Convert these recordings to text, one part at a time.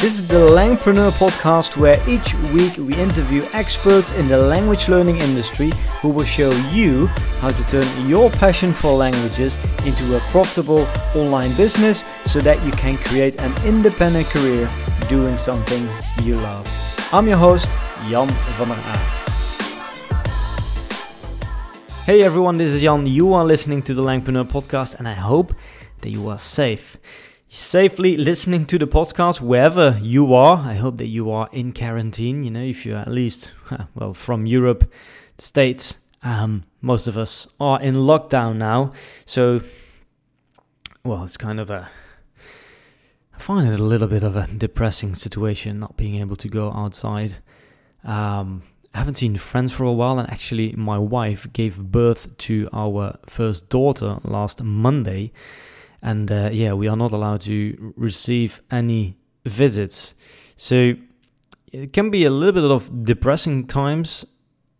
This is the Langpreneur podcast where each week we interview experts in the language learning industry who will show you how to turn your passion for languages into a profitable online business so that you can create an independent career doing something you love. I'm your host, Jan van der Aa. Hey everyone, this is Jan. You are listening to the Langpreneur podcast and I hope that you are safe safely listening to the podcast wherever you are. I hope that you are in quarantine. You know, if you're at least, well, from Europe, the States, um, most of us are in lockdown now. So, well, it's kind of a. I find it a little bit of a depressing situation not being able to go outside. Um, I haven't seen friends for a while, and actually, my wife gave birth to our first daughter last Monday and uh, yeah, we are not allowed to receive any visits. So it can be a little bit of depressing times,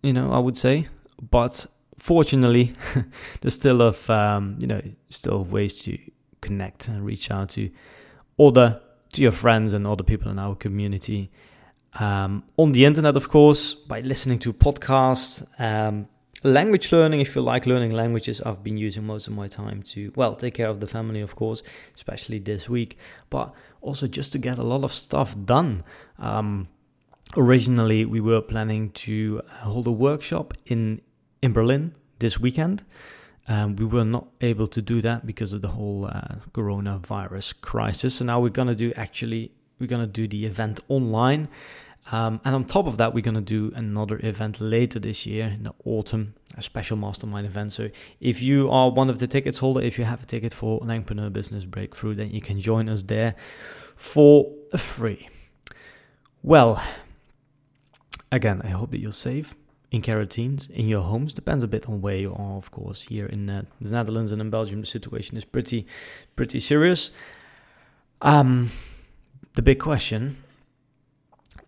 you know, I would say, but fortunately, there's still of um, you know still ways to connect and reach out to other to your friends and other people in our community. Um, on the internet, of course, by listening to podcasts, um, language learning if you like learning languages i've been using most of my time to well take care of the family of course especially this week but also just to get a lot of stuff done. Um, originally we were planning to hold a workshop in in berlin this weekend. Um, we were not able to do that because of the whole uh, coronavirus crisis. So now we're going to do actually we're going to do the event online um, and on top of that, we're going to do another event later this year in the autumn, a special mastermind event. So if you are one of the tickets holder, if you have a ticket for Langpreneur Business Breakthrough, then you can join us there for free. Well, again, I hope that you're safe in quarantines in your homes. Depends a bit on where you are, of course. Here in uh, the Netherlands and in Belgium, the situation is pretty, pretty serious. Um, the big question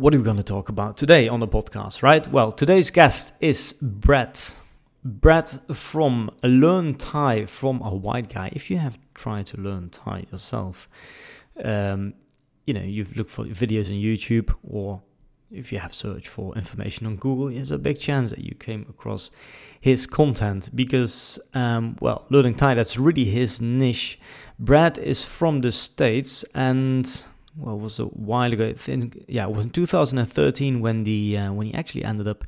what are we going to talk about today on the podcast, right? Well, today's guest is Brett. Brett from Learn Thai from a white guy. If you have tried to learn Thai yourself, um, you know, you've looked for videos on YouTube or if you have searched for information on Google, there's a big chance that you came across his content because, um, well, learning Thai, that's really his niche. Brad is from the States and well, it was a while ago. Think, yeah, it was in 2013 when the uh, when he actually ended up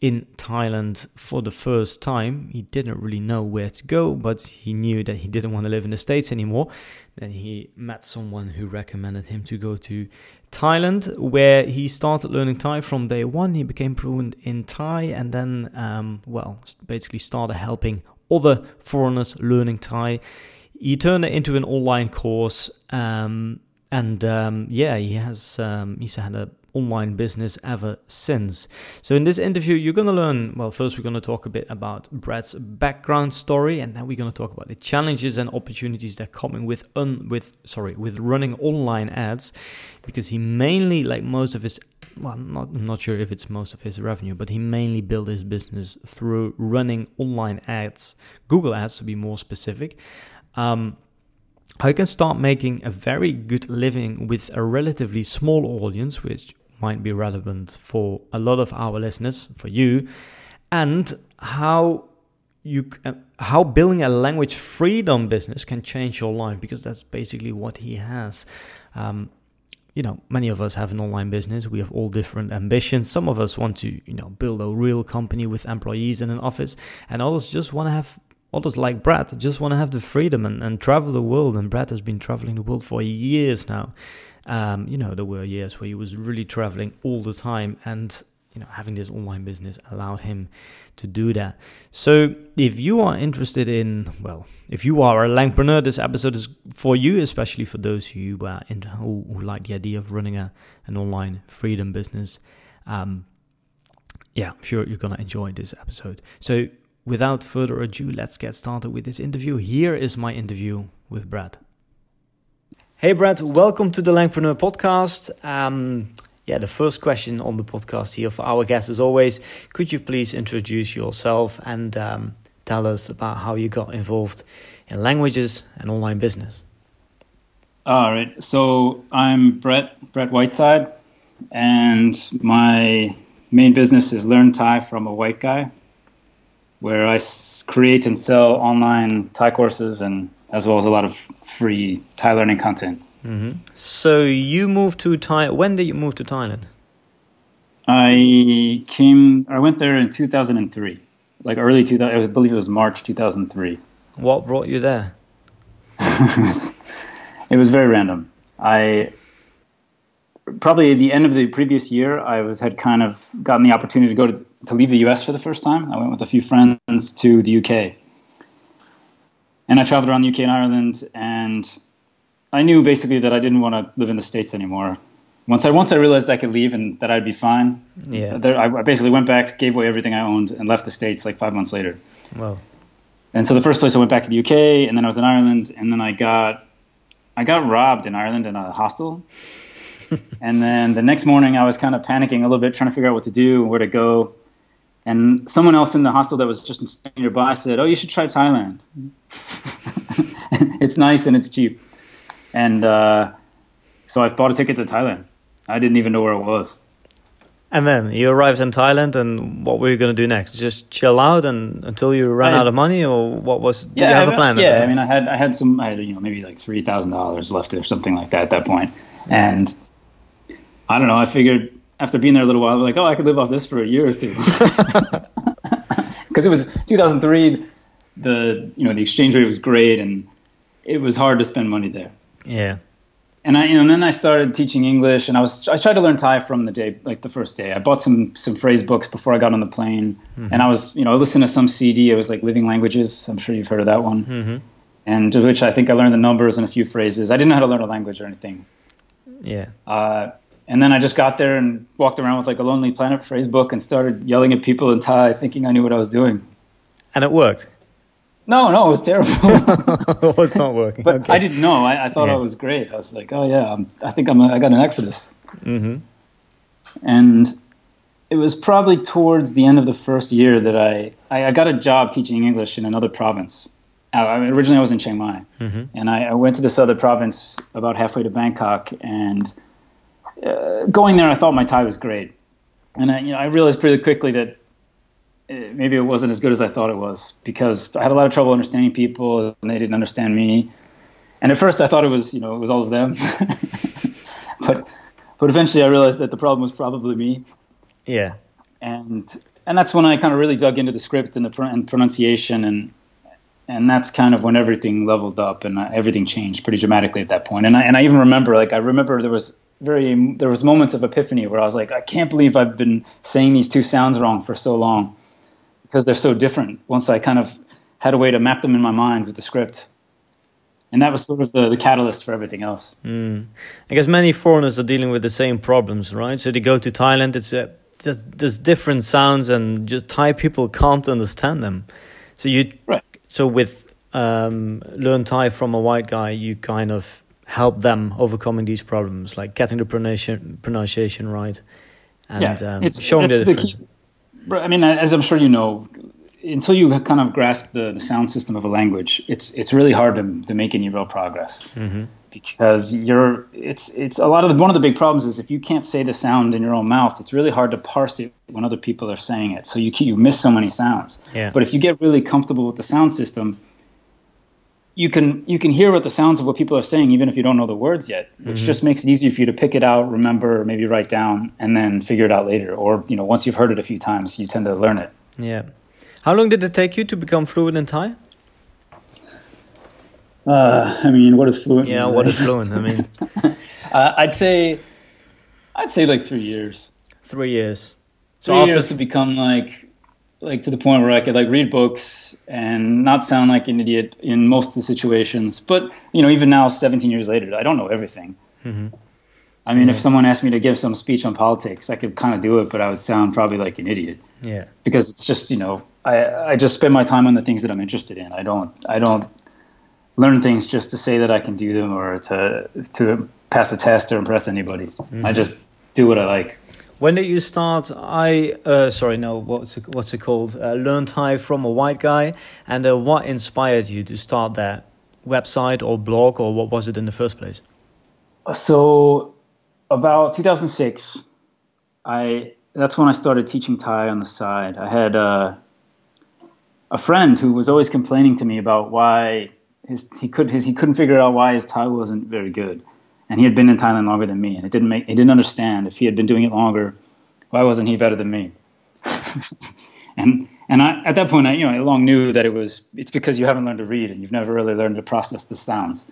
in Thailand for the first time. He didn't really know where to go, but he knew that he didn't want to live in the States anymore. Then he met someone who recommended him to go to Thailand, where he started learning Thai from day one. He became fluent in Thai and then, um, well, basically started helping other foreigners learning Thai. He turned it into an online course. Um, and um, yeah, he has um, he's had a online business ever since. So in this interview, you're gonna learn. Well, first we're gonna talk a bit about Brad's background story, and then we're gonna talk about the challenges and opportunities that coming with un with sorry with running online ads, because he mainly like most of his. Well, not, I'm not sure if it's most of his revenue, but he mainly built his business through running online ads, Google ads to be more specific. Um, I can start making a very good living with a relatively small audience, which might be relevant for a lot of our listeners, for you, and how you uh, how building a language freedom business can change your life because that's basically what he has. Um, you know, many of us have an online business. We have all different ambitions. Some of us want to, you know, build a real company with employees in an office, and others just want to have others like Brad, just want to have the freedom and, and travel the world. And Brad has been traveling the world for years now. Um, you know, there were years where he was really traveling all the time, and you know, having this online business allowed him to do that. So, if you are interested in, well, if you are a Langpreneur, this episode is for you, especially for those who uh, in, who, who, like the idea of running a an online freedom business. Um, yeah, I'm sure you're gonna enjoy this episode. So without further ado, let's get started with this interview. Here is my interview with Brad. Hey, Brad, welcome to the Langpreneur podcast. Um, yeah, the first question on the podcast here for our guests is always could you please introduce yourself and um, tell us about how you got involved in languages and online business? All right. So I'm Brett Brett Whiteside, and my main business is Learn Thai from a White Guy, where I create and sell online Thai courses and as well as a lot of free Thai learning content. Mm-hmm. So you moved to Thai. When did you move to Thailand? I came. I went there in 2003, like early 2000. I believe it was March 2003. What brought you there? it was very random. I probably at the end of the previous year, I was had kind of gotten the opportunity to go to to leave the U.S. for the first time. I went with a few friends to the U.K. and I traveled around the UK and Ireland, and I knew basically that I didn't want to live in the states anymore. Once I once I realized I could leave and that I'd be fine. Yeah. There, I basically went back, gave away everything I owned, and left the states like five months later. Well. And so the first place I went back to the UK, and then I was in Ireland, and then I got I got robbed in Ireland in a hostel. and then the next morning, I was kind of panicking a little bit, trying to figure out what to do and where to go. And someone else in the hostel that was just nearby said, "Oh, you should try Thailand. it's nice and it's cheap." And uh, so I bought a ticket to Thailand. I didn't even know where it was. And then you arrived in Thailand, and what were you going to do next? Just chill out and until you ran I, out of money, or what was? Did yeah, you have I, a plan? Yeah, I mean, I had I had some, I had you know maybe like three thousand dollars left or something like that at that point. point, and I don't know. I figured after being there a little while, like, oh, I could live off this for a year or two, because it was 2003. The you know the exchange rate was great, and it was hard to spend money there. Yeah and I, you know, and then I started teaching English, and I was I tried to learn Thai from the day, like the first day. I bought some some phrase books before I got on the plane, mm-hmm. and I was, you know, listening to some CD. It was like Living Languages. I'm sure you've heard of that one. Mm-hmm. And to which I think I learned the numbers and a few phrases. I didn't know how to learn a language or anything. Yeah. Uh, and then I just got there and walked around with like a Lonely Planet phrase book and started yelling at people in Thai, thinking I knew what I was doing. And it worked. No, no, it was terrible. it was not working. But okay. I didn't know. I, I thought yeah. I was great. I was like, oh yeah, I'm, i think I'm. A, I got an act for this. Mm-hmm. And it was probably towards the end of the first year that I I, I got a job teaching English in another province. Uh, I mean, originally, I was in Chiang Mai, mm-hmm. and I, I, went to this other province about halfway to Bangkok. And uh, going there, I thought my Thai was great, and I, you know, I realized pretty quickly that maybe it wasn't as good as I thought it was because I had a lot of trouble understanding people and they didn't understand me. And at first I thought it was, you know, it was all of them. but but eventually I realized that the problem was probably me. Yeah. And and that's when I kind of really dug into the script and the pr- and pronunciation and and that's kind of when everything leveled up and uh, everything changed pretty dramatically at that point. And I and I even remember like I remember there was very there was moments of epiphany where I was like I can't believe I've been saying these two sounds wrong for so long because they're so different. Once I kind of had a way to map them in my mind with the script. And that was sort of the, the catalyst for everything else. Mm. I guess many foreigners are dealing with the same problems, right? So they go to Thailand, it's a, there's, there's different sounds, and just Thai people can't understand them. So you, right. so with um, learn Thai from a white guy, you kind of help them overcoming these problems, like getting the pronunciation pronunciation right, and yeah, um, showing the difference. The key I mean, as I'm sure you know, until you kind of grasp the, the sound system of a language, it's it's really hard to, to make any real progress mm-hmm. because you're it's it's a lot of the, one of the big problems is if you can't say the sound in your own mouth, it's really hard to parse it when other people are saying it. So you you miss so many sounds. Yeah. But if you get really comfortable with the sound system, you can you can hear what the sounds of what people are saying even if you don't know the words yet which mm-hmm. just makes it easier for you to pick it out remember maybe write down and then figure it out later. Or you know once you've heard it a few times you tend to learn it. Yeah. How long did it take you to become fluent in thai? Uh, i mean what is fluent yeah what is fluent i mean. Uh, i'd say i'd say like three years. Three years. So three years to become like like to the point where I could like read books and not sound like an idiot in most of the situations. But you know, even now, 17 years later, I don't know everything. Mm-hmm. I mean, if someone asked me to give some speech on politics, I could kind of do it, but I would sound probably like an idiot. Yeah. Because it's just you know, I I just spend my time on the things that I'm interested in. I don't I don't learn things just to say that I can do them or to to pass a test or impress anybody. Mm-hmm. I just do what I like. When did you start? I uh, sorry, no. What's it, what's it called? Uh, Learn Thai from a white guy. And uh, what inspired you to start that website or blog, or what was it in the first place? So about 2006, I that's when I started teaching Thai on the side. I had uh, a friend who was always complaining to me about why his he could his he couldn't figure out why his Thai wasn't very good, and he had been in Thailand longer than me, and it didn't make he didn't understand if he had been doing it longer, why wasn't he better than me? and and I, at that point, I you know I long knew that it was it's because you haven't learned to read and you've never really learned to process the sounds,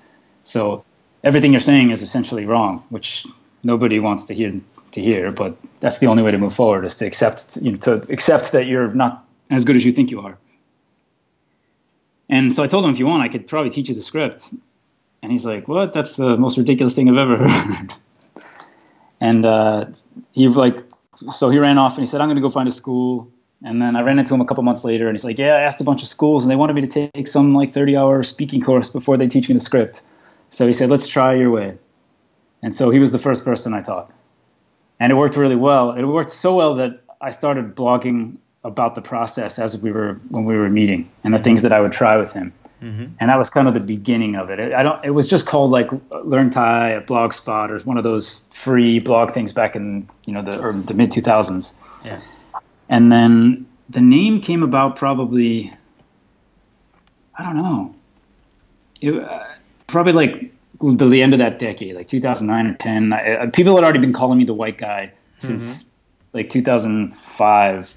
so everything you're saying is essentially wrong, which nobody wants to hear to hear. But that's the only way to move forward is to accept you know to accept that you're not as good as you think you are. And so I told him, if you want, I could probably teach you the script. And he's like, what? That's the most ridiculous thing I've ever heard. and uh, he like, so he ran off and he said, I'm going to go find a school. And then I ran into him a couple months later, and he's like, "Yeah, I asked a bunch of schools, and they wanted me to take some like 30-hour speaking course before they teach me the script." So he said, "Let's try your way." And so he was the first person I taught, and it worked really well. It worked so well that I started blogging about the process as we were when we were meeting and the things that I would try with him. Mm-hmm. And that was kind of the beginning of it. I don't. It was just called like Learn Thai at Blogspot or one of those free blog things back in you know the the mid two thousands. Yeah. And then the name came about probably. I don't know. It, uh, probably like the end of that decade, like 2009 or 10. I, people had already been calling me the white guy since mm-hmm. like 2005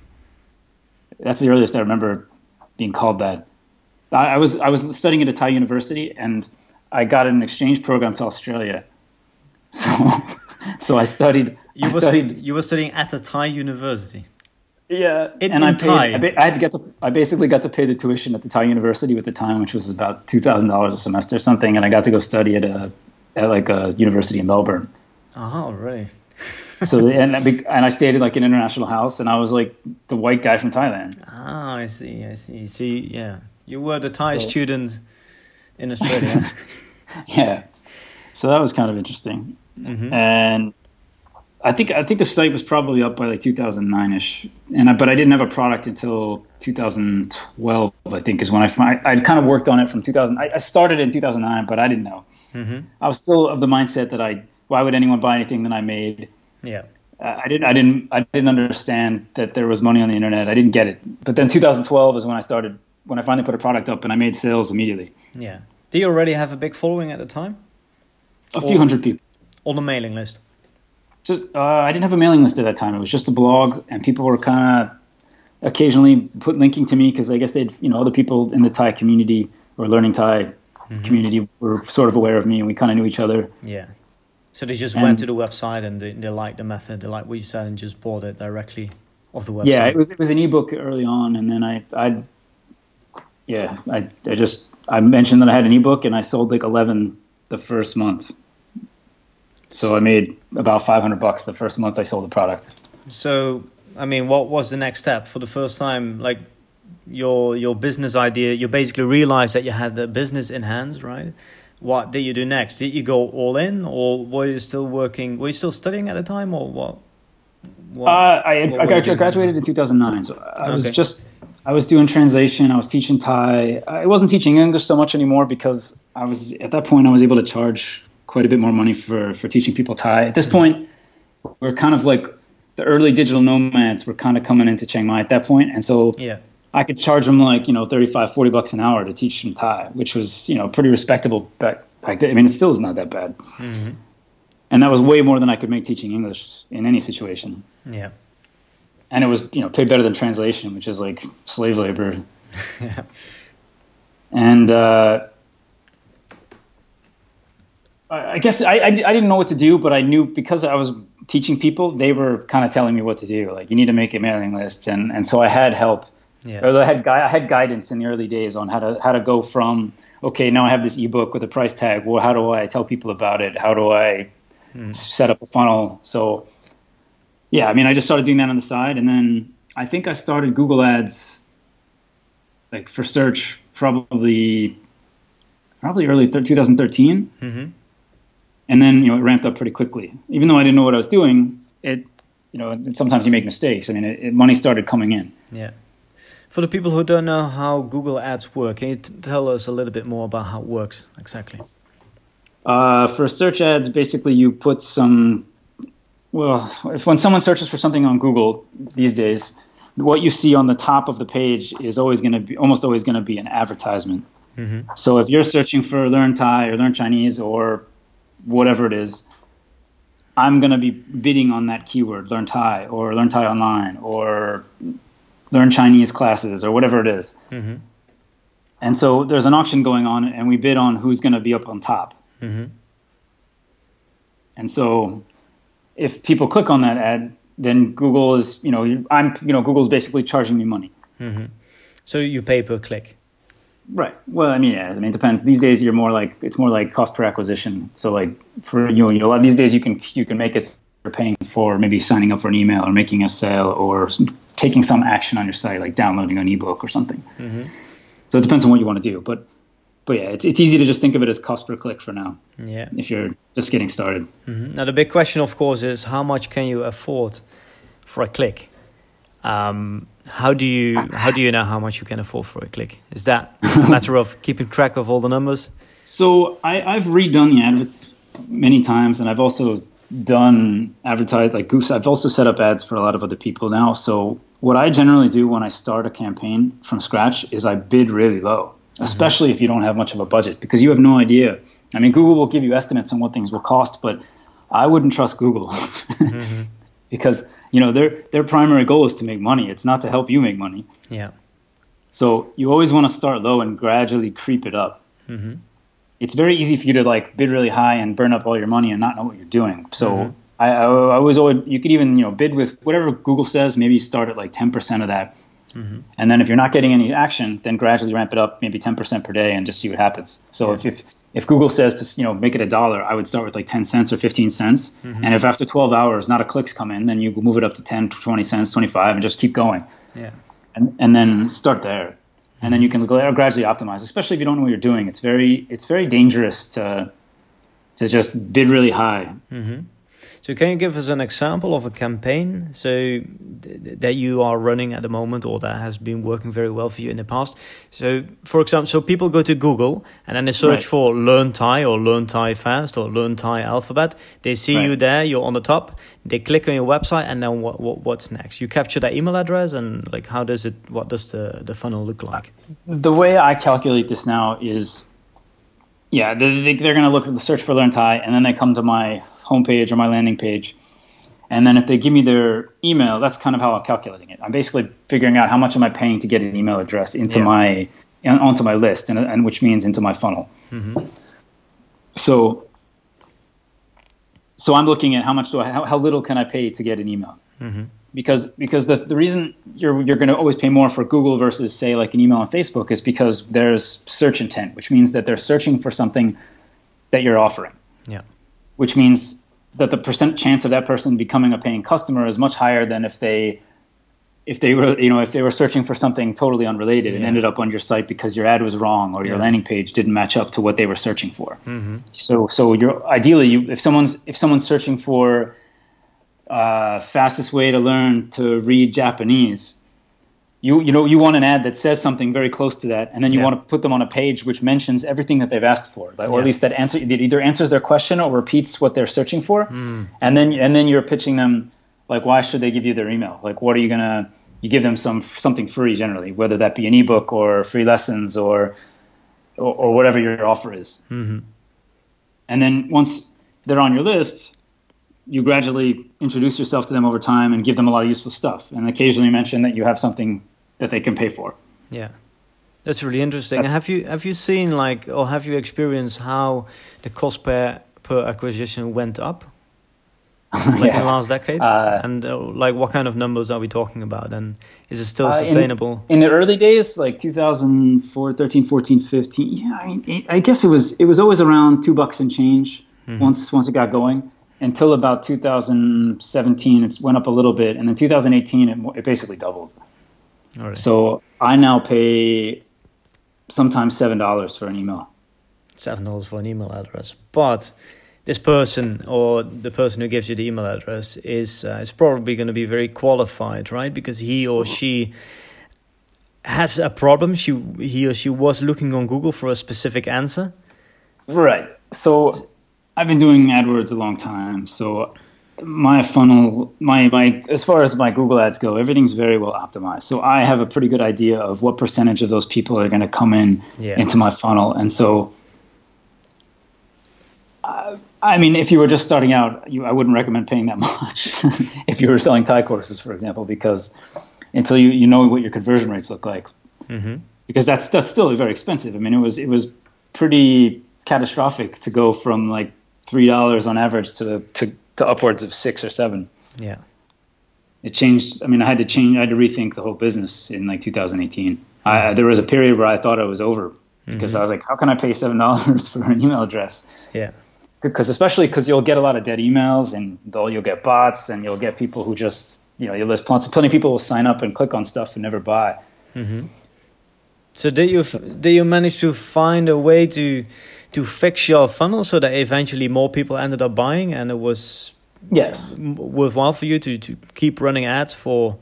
that's the earliest I remember being called that. I, I was I was studying at a Thai university and I got an exchange program to Australia. So so I studied. You I were studied, you were studying at a Thai university. Yeah, in, and in I paid. Thai. I, I had to get to. I basically got to pay the tuition at the Thai university at the time, which was about two thousand dollars a semester or something, and I got to go study at a at like a university in Melbourne. Oh, really? so and and I stayed in like an international house, and I was like the white guy from Thailand. Ah, I see, I see. So you, yeah, you were the Thai so, student in Australia. yeah, so that was kind of interesting, mm-hmm. and I think I think the site was probably up by like 2009 ish, and I, but I didn't have a product until 2012. I think is when I I I'd kind of worked on it from 2000. I, I started in 2009, but I didn't know. Mm-hmm. I was still of the mindset that I why would anyone buy anything that I made? Yeah. Uh, I didn't, I didn't, I didn't understand that there was money on the internet. I didn't get it. But then 2012 is when I started, when I finally put a product up, and I made sales immediately. Yeah. Do you already have a big following at the time? A few hundred people. On the mailing list. Just, uh, I didn't have a mailing list at that time. It was just a blog, and people were kind of occasionally put linking to me because I guess they'd, you know, other people in the Thai community or learning Thai mm-hmm. community were sort of aware of me, and we kind of knew each other. Yeah. So they just and went to the website and they, they liked the method, they liked what you said, and just bought it directly off the website. Yeah, it was it was an ebook early on, and then I I yeah I I just I mentioned that I had an ebook, and I sold like eleven the first month. So I made about five hundred bucks the first month I sold the product. So I mean, what was the next step for the first time? Like your your business idea, you basically realized that you had the business in hands, right? what did you do next? Did you go all in, or were you still working? Were you still studying at the time, or what? what uh, I, what I, graduated, graduated in 2009, so I okay. was just I was doing translation. I was teaching Thai. I wasn't teaching English so much anymore because I was at that point I was able to charge quite a bit more money for for teaching people Thai. At this mm-hmm. point, we're kind of like the early digital nomads were kind of coming into Chiang Mai at that point, and so yeah. I could charge them like, you know, 35, 40 bucks an hour to teach them Thai, which was, you know, pretty respectable back, back then. I mean, it still is not that bad. Mm-hmm. And that was way more than I could make teaching English in any situation. Yeah. And it was, you know, paid better than translation, which is like slave labor. And, uh, I guess I, I, I, didn't know what to do, but I knew because I was teaching people, they were kind of telling me what to do. Like, you need to make a mailing list. And, and so I had help yeah. Or I had I had guidance in the early days on how to how to go from okay now I have this ebook with a price tag. Well, how do I tell people about it? How do I hmm. set up a funnel? So yeah, I mean I just started doing that on the side, and then I think I started Google Ads like for search probably probably early th- 2013. Mm-hmm. And then you know it ramped up pretty quickly. Even though I didn't know what I was doing, it you know sometimes you make mistakes. I mean, it, it, money started coming in. Yeah. For the people who don't know how Google Ads work, can you t- tell us a little bit more about how it works exactly? Uh, for search ads, basically you put some. Well, if when someone searches for something on Google these days, what you see on the top of the page is always going to be almost always going to be an advertisement. Mm-hmm. So if you're searching for learn Thai or learn Chinese or whatever it is, I'm going to be bidding on that keyword, learn Thai or learn Thai online or learn Chinese classes or whatever it is. Mm-hmm. And so there's an auction going on, and we bid on who's going to be up on top. Mm-hmm. And so if people click on that ad, then Google is, you know, I'm, you know, Google's basically charging me money. Mm-hmm. So you pay per click. Right. Well, I mean, yeah. I mean, it depends. These days, you're more like it's more like cost per acquisition. So, like for you know, you know, a lot of these days you can you can make it you're paying for maybe signing up for an email or making a sale or taking some action on your site, like downloading an ebook or something. Mm-hmm. So it depends on what you want to do. But but yeah, it's it's easy to just think of it as cost per click for now. Yeah. If you're just getting started. Mm-hmm. Now the big question, of course, is how much can you afford for a click? Um, how do you how do you know how much you can afford for a click? Is that a matter of keeping track of all the numbers? So I, I've redone the adverts many times, and I've also done advertise like Goose. I've also set up ads for a lot of other people now. So what I generally do when I start a campaign from scratch is I bid really low, mm-hmm. especially mm-hmm. if you don't have much of a budget, because you have no idea. I mean, Google will give you estimates on what things will cost, but I wouldn't trust Google mm-hmm. because you know their their primary goal is to make money. It's not to help you make money. Yeah. So you always want to start low and gradually creep it up. Mm-hmm. It's very easy for you to like bid really high and burn up all your money and not know what you're doing. So mm-hmm. I, I, I, was always you could even you know bid with whatever Google says. Maybe start at like 10% of that, mm-hmm. and then if you're not getting any action, then gradually ramp it up, maybe 10% per day, and just see what happens. So yeah. if, if if Google says to you know make it a dollar, I would start with like 10 cents or 15 cents. Mm-hmm. And if after 12 hours not a clicks come in, then you move it up to 10, 20 cents, 25, and just keep going. Yeah. And and then start there, and then you can gradually optimize. Especially if you don't know what you're doing, it's very it's very dangerous to to just bid really high. Mm-hmm. So can you give us an example of a campaign so th- that you are running at the moment or that has been working very well for you in the past? So for example, so people go to Google and then they search right. for Learn Thai or Learn Thai Fast or Learn Thai Alphabet. They see right. you there, you're on the top. They click on your website and then what, what what's next? You capture that email address and like how does it what does the the funnel look like? The way I calculate this now is yeah, they, they're going to look at the search for Learn Thai, and then they come to my homepage or my landing page. And then if they give me their email, that's kind of how I'm calculating it. I'm basically figuring out how much am I paying to get an email address into yeah. my onto my list, and, and which means into my funnel. Mm-hmm. So, so I'm looking at how much do I how, how little can I pay to get an email? Mm-hmm. Because because the the reason you're you're going to always pay more for Google versus say like an email on Facebook is because there's search intent, which means that they're searching for something that you're offering. Yeah which means that the percent chance of that person becoming a paying customer is much higher than if they if they were you know if they were searching for something totally unrelated yeah. and ended up on your site because your ad was wrong or your yeah. landing page didn't match up to what they were searching for mm-hmm. so so you're ideally you if someone's if someone's searching for uh, fastest way to learn to read japanese you you know you want an ad that says something very close to that, and then you yeah. want to put them on a page which mentions everything that they've asked for, or yeah. at least that answer that either answers their question or repeats what they're searching for, mm. and then and then you're pitching them like why should they give you their email? Like what are you gonna you give them some something free generally, whether that be an ebook or free lessons or or, or whatever your offer is, mm-hmm. and then once they're on your list, you gradually introduce yourself to them over time and give them a lot of useful stuff, and occasionally mention that you have something that they can pay for. Yeah. That's really interesting. That's, have you have you seen like or have you experienced how the cost per per acquisition went up? like yeah. in the last decade, uh, and uh, like what kind of numbers are we talking about? And is it still sustainable? Uh, in, in, the early days, like 2004, 13, 14, 15, yeah, I, mean, I guess it was it was always around two bucks and change mm-hmm. once once it got going until about 2017. It went up a little bit, and then 2018 it, it basically doubled. So I now pay sometimes seven dollars for an email. Seven dollars for an email address, but this person or the person who gives you the email address is uh, is probably going to be very qualified, right? Because he or she has a problem. She he or she was looking on Google for a specific answer. Right. So I've been doing AdWords a long time, so my funnel, my my as far as my Google ads go, everything's very well optimized. So I have a pretty good idea of what percentage of those people are going to come in yeah. into my funnel, and so. I mean, if you were just starting out, you, I wouldn't recommend paying that much. if you were selling Thai courses, for example, because until you, you know what your conversion rates look like, mm-hmm. because that's that's still very expensive. I mean, it was it was pretty catastrophic to go from like three dollars on average to to to upwards of six or seven. Yeah. It changed. I mean, I had to change. I had to rethink the whole business in like 2018. I, there was a period where I thought I was over because mm-hmm. I was like, how can I pay seven dollars for an email address? Yeah. Because especially because you'll get a lot of dead emails and you'll get bots and you'll get people who just you know there's plenty, plenty of people will sign up and click on stuff and never buy. Mm-hmm. So did you did you manage to find a way to to fix your funnel so that eventually more people ended up buying and it was yes. worthwhile for you to, to keep running ads for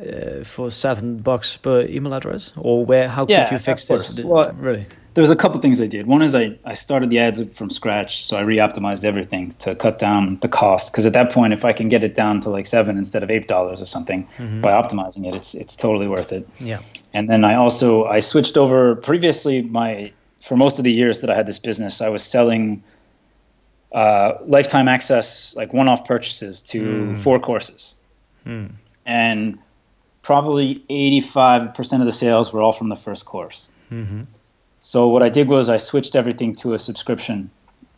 uh, for seven bucks per email address? Or where how yeah, could you fix this? well, really? there was a couple things i did. One is i, I started the ads from scratch so i re-optimized everything to cut down the cost. Because at that point if i can get it down to like seven instead of eight dollars or something mm-hmm. by optimizing it it's it's totally worth it. Yeah. And then i also i switched over previously my for most of the years that I had this business, I was selling uh, lifetime access, like one-off purchases to mm. four courses, mm. and probably 85% of the sales were all from the first course. Mm-hmm. So what I did was I switched everything to a subscription,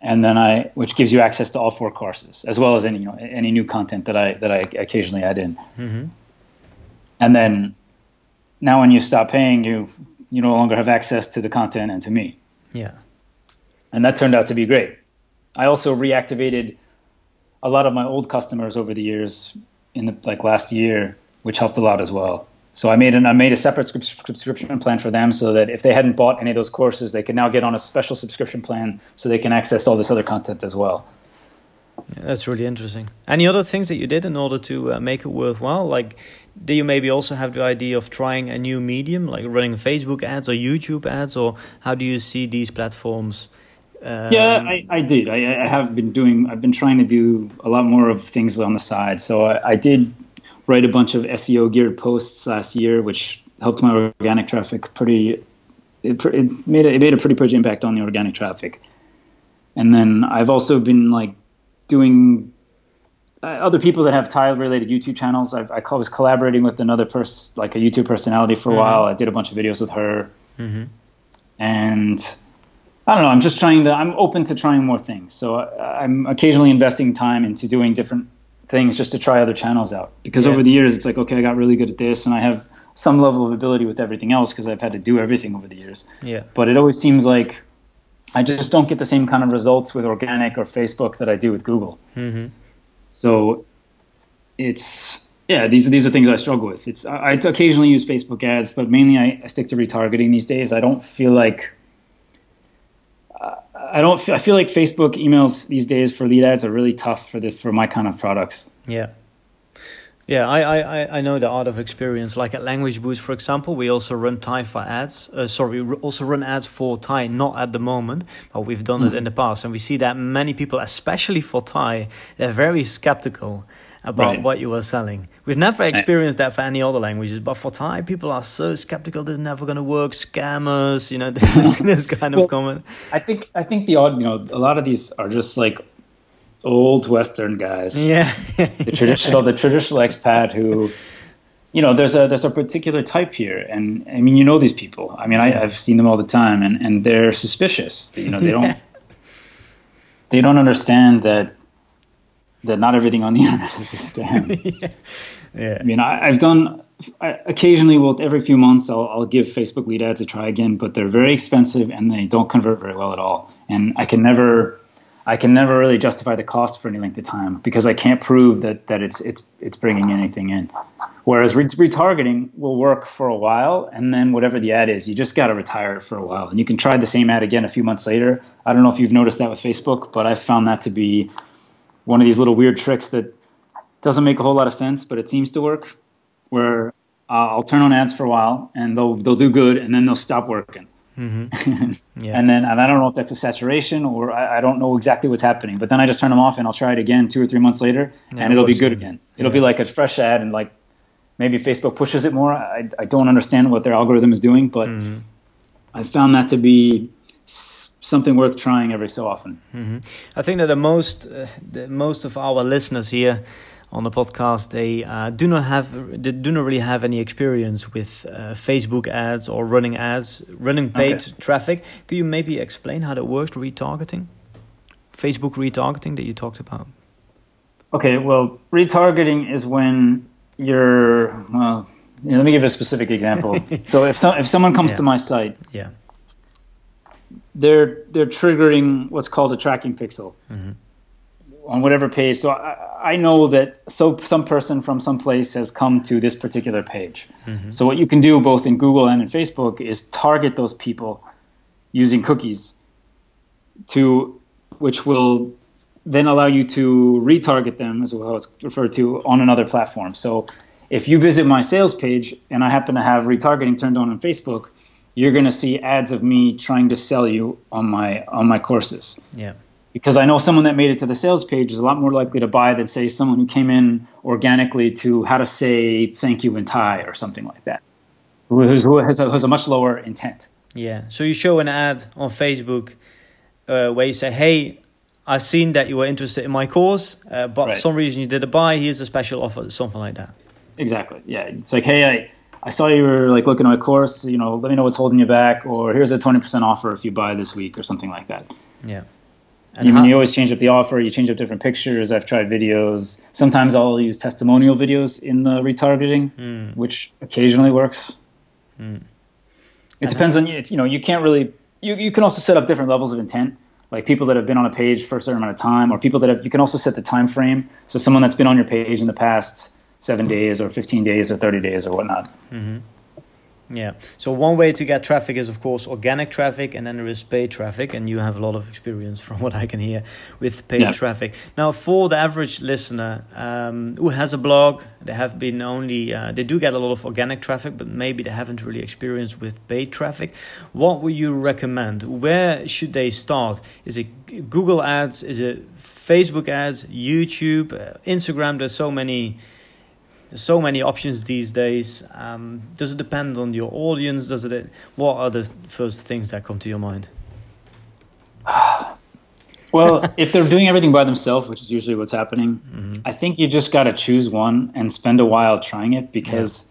and then I, which gives you access to all four courses as well as any you know, any new content that I that I occasionally add in. Mm-hmm. And then now when you stop paying, you you no longer have access to the content and to me. Yeah. And that turned out to be great. I also reactivated a lot of my old customers over the years in the like last year, which helped a lot as well. So I made an I made a separate subscription plan for them so that if they hadn't bought any of those courses, they could now get on a special subscription plan so they can access all this other content as well. Yeah, that's really interesting. Any other things that you did in order to uh, make it worthwhile? Like, do you maybe also have the idea of trying a new medium, like running Facebook ads or YouTube ads, or how do you see these platforms? Um, yeah, I, I did. I, I, have been doing. I've been trying to do a lot more of things on the side. So I, I did write a bunch of SEO geared posts last year, which helped my organic traffic pretty. It, it made a, it made a pretty pretty impact on the organic traffic. And then I've also been like doing other people that have tile related YouTube channels. I, I was collaborating with another person, like a YouTube personality for a mm-hmm. while. I did a bunch of videos with her. Mm-hmm. And I don't know, I'm just trying to, I'm open to trying more things. So uh, I'm occasionally investing time into doing different things just to try other channels out. Because yeah. over the years, it's like, okay, I got really good at this and I have some level of ability with everything else because I've had to do everything over the years. Yeah. But it always seems like I just don't get the same kind of results with organic or Facebook that I do with Google. Mm-hmm. So it's yeah, these are these are things I struggle with. It's I, I occasionally use Facebook ads, but mainly I, I, stick to retargeting these days. I don't feel like I don't feel, I feel like Facebook emails these days for lead ads are really tough for this for my kind of products. Yeah. Yeah, I, I, I know the art of experience. Like at Language Boost, for example, we also run Thai for ads. Uh, sorry, we also run ads for Thai, not at the moment, but we've done mm. it hmm. in the past. And we see that many people, especially for Thai, they're very skeptical about right. what you are selling. We've never experienced that for any other languages, but for Thai, people are so skeptical it's never going to work. Scammers, you know, this, this kind well, of comment. I think I think the odd, you know, a lot of these are just like old Western guys. Yeah, the traditional, the traditional expat who, you know, there's a there's a particular type here, and I mean, you know these people. I mean, I, have seen them all the time, and and they're suspicious. You know, they don't they don't understand that that not everything on the internet is a scam. yeah. yeah. I mean, I, have done I, occasionally. Well, every few months, I'll, I'll give Facebook lead ads a try again, but they're very expensive and they don't convert very well at all. And I can never I can never really justify the cost for any length of time because I can't prove that, that it's it's it's bringing anything in. Whereas re- retargeting will work for a while, and then whatever the ad is, you just got to retire it for a while, and you can try the same ad again a few months later. I don't know if you've noticed that with Facebook, but I found that to be one of these little weird tricks that doesn't make a whole lot of sense, but it seems to work. Where uh, I'll turn on ads for a while, and they'll they'll do good, and then they'll stop working Mm-hmm. yeah. and then and I don't know if that's a saturation or I, I, don't know exactly what's happening. But then I just turn them off and I'll try it again two or three months later, yeah, and it'll be good again. It'll yeah. be like a fresh ad, and like maybe Facebook pushes it more. I, I don't understand what their algorithm is doing, but mm-hmm. I found that to be something worth trying every so often. Mm-hmm. I think that the most uh, the most of our listeners here on the podcast they uh, do not have they do not really have any experience with uh, Facebook ads or running ads, running paid okay. traffic. Could you maybe explain how that works, retargeting, Facebook retargeting that you talked about? Okay, well, retargeting is when you're well. You know, let me give a specific example. so if some, if someone comes yeah. to my site, yeah, they're they're triggering what's called a tracking pixel. Mm-hmm on whatever page. So I, I, know that so some person from some place has come to this particular page. Mm-hmm. So what you can do both in Google and in Facebook is target those people using cookies to which will then allow you to retarget them as well as referred to on another platform. So if you visit my sales page and I happen to have retargeting turned on on Facebook, you're going to see ads of me trying to sell you on my on my courses. Yeah because I know someone that made it to the sales page is a lot more likely to buy than say someone who came in organically to how to say thank you in Thai or something like that, who, who has, a, has a much lower intent. Yeah. So you show an ad on Facebook uh, where you say, "Hey, I've seen that you were interested in my course, uh, but right. for some reason you didn't buy. Here's a special offer, something like that." Exactly. Yeah. It's like, hey, I. I saw you were like looking at my course, you know, let me know what's holding you back, or here's a 20% offer if you buy this week or something like that. Yeah. And you, how, you always change up the offer, you change up different pictures. I've tried videos. Sometimes I'll use testimonial videos in the retargeting, mm. which occasionally works. Mm. It and depends how, on you. You know, you can't really. You, you can also set up different levels of intent, like people that have been on a page for a certain amount of time, or people that have. You can also set the time frame. So someone that's been on your page in the past seven days, or 15 days, or 30 days, or whatnot. Mm-hmm. Yeah. So one way to get traffic is of course organic traffic, and then there is paid traffic, and you have a lot of experience from what I can hear with paid yeah. traffic. Now, for the average listener um, who has a blog, they have been only uh, they do get a lot of organic traffic, but maybe they haven't really experienced with paid traffic. What would you recommend? Where should they start? Is it Google ads? Is it Facebook ads? YouTube? Uh, Instagram? There's so many there's so many options these days. Um, does it depend on your audience? Does it? What are the first things that come to your mind? well, if they're doing everything by themselves, which is usually what's happening, mm-hmm. I think you just got to choose one and spend a while trying it because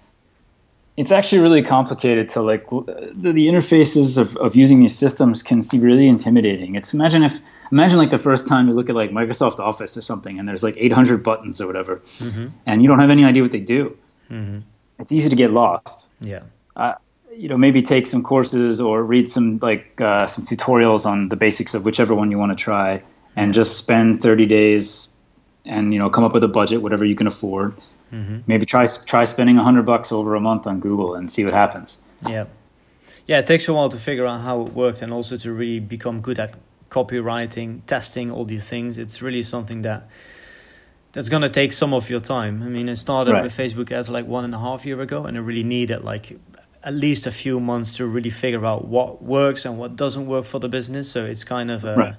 it's actually really complicated to like the, the interfaces of, of using these systems can seem really intimidating. It's imagine if imagine like the first time you look at like microsoft office or something and there's like 800 buttons or whatever mm-hmm. and you don't have any idea what they do. Mm-hmm. it's easy to get lost. Yeah. Uh, you know maybe take some courses or read some like uh, some tutorials on the basics of whichever one you want to try and just spend 30 days and you know come up with a budget whatever you can afford Mm-hmm. Maybe try try spending a hundred bucks over a month on Google and see what happens. Yeah, yeah. It takes a while to figure out how it worked and also to really become good at copywriting, testing all these things. It's really something that that's gonna take some of your time. I mean, I started right. with Facebook as like one and a half year ago, and I really needed like at least a few months to really figure out what works and what doesn't work for the business. So it's kind of a, right.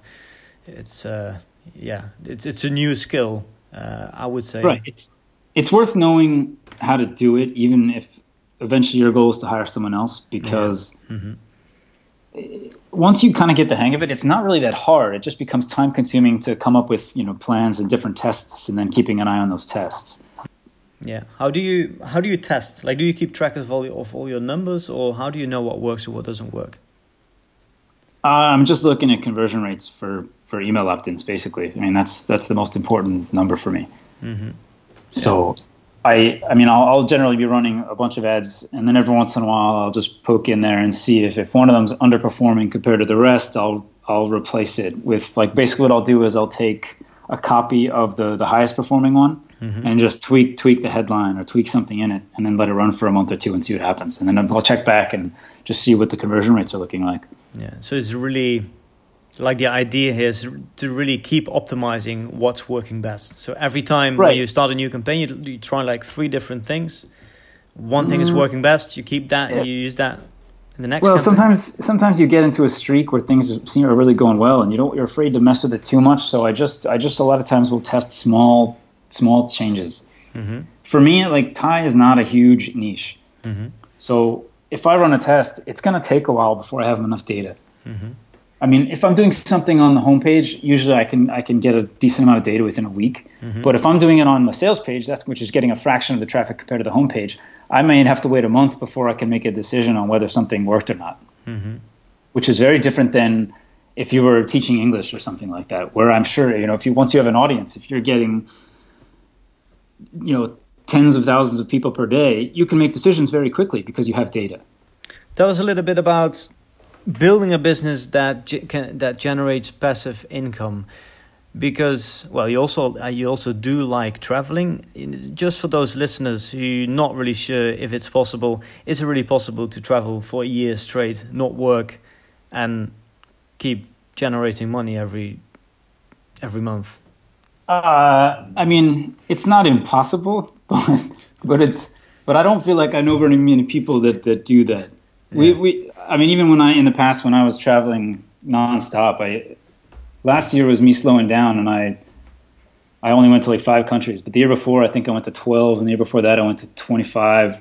it's uh, yeah, it's it's a new skill. Uh, I would say. Right. It's it's worth knowing how to do it, even if eventually your goal is to hire someone else, because yeah. mm-hmm. once you kind of get the hang of it, it's not really that hard. It just becomes time consuming to come up with you know plans and different tests, and then keeping an eye on those tests. Yeah. How do you how do you test? Like, do you keep track of all your, of all your numbers, or how do you know what works or what doesn't work? Uh, I'm just looking at conversion rates for for email opt-ins. Basically, I mean that's that's the most important number for me. Mm-hmm. So I, I mean, I'll, I'll, generally be running a bunch of ads, and then every once in a while, I'll just poke in there and see if, if one of them's underperforming compared to the rest. I'll I'll replace it with like basically what I'll do is I'll take a copy of the the highest performing one mm-hmm. and just tweak tweak the headline or tweak something in it, and then let it run for a month or two and see what happens, and then I'll check back and just see what the conversion rates are looking like. Yeah, so it's really like the idea here is to really keep optimizing what's working best. So every time right. when you start a new campaign, you, you, try like three different things. One thing is mm-hmm. working best, you keep that yeah. and you use that in the next. Well, campaign? sometimes sometimes you get into a streak where things seem are really going well, and you don't you're afraid to mess with it too much. So I just I just a lot of times will test small small changes. Mm-hmm. For me, like Thai is not a huge niche, Mm-hmm. so if I run a test, it's going to take a while before I have enough data. Mm-hmm. I mean, if I'm doing something on the homepage, usually I can I can get a decent amount of data within a week. Mm-hmm. But if I'm doing it on the sales page, that's which is getting a fraction of the traffic compared to the homepage, I may have to wait a month before I can make a decision on whether something worked or not. Mm-hmm. Which is very different than if you were teaching English or something like that, where I'm sure you know if you once you have an audience, if you're getting you know tens of thousands of people per day, you can make decisions very quickly because you have data. Tell us a little bit about building a business that ge- can, that generates passive income because well you also uh, you also do like traveling. Just for those listeners who not really sure if it's possible is it really possible to travel for a year straight not work and keep generating money every every month? Uh, I mean, it's not impossible, but but it's but I don't feel like I know very many people that that do that. We we I mean, even when I in the past when I was traveling nonstop, I last year was me slowing down, and I I only went to like five countries. But the year before, I think I went to twelve, and the year before that, I went to twenty five.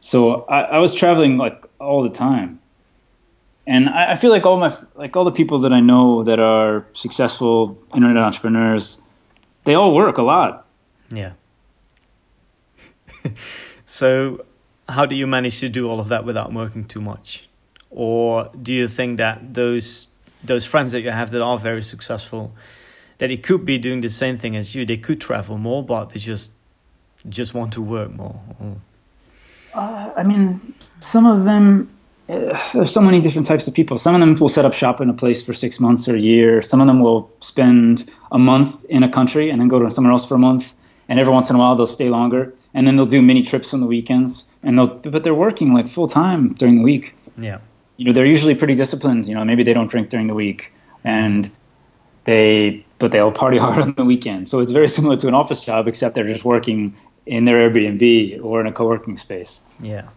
So I, I was traveling like all the time and I, I feel like all my like all the people that I know that are successful internet entrepreneurs, they all work a lot. yeah so how do you manage to do all of that without working too much or do you think that those those friends that you have that are very successful that they could be doing the same thing as you they could travel more but they just just want to work more or, Uh, I mean, some of them. Uh, there's so many different types of people. Some of them will set up shop in a place for six months or a year. Some of them will spend a month in a country and then go to somewhere else for a month. And every once in a while, they'll stay longer. And then they'll do mini trips on the weekends. And they'll, but they're working like full time during the week. yeah. You know they're usually pretty disciplined you know maybe they don't drink during the week. And they but they'll party hard on the weekend. So it's very similar to an office job except they're just working in their airbnb or in a co-working space. Yeah.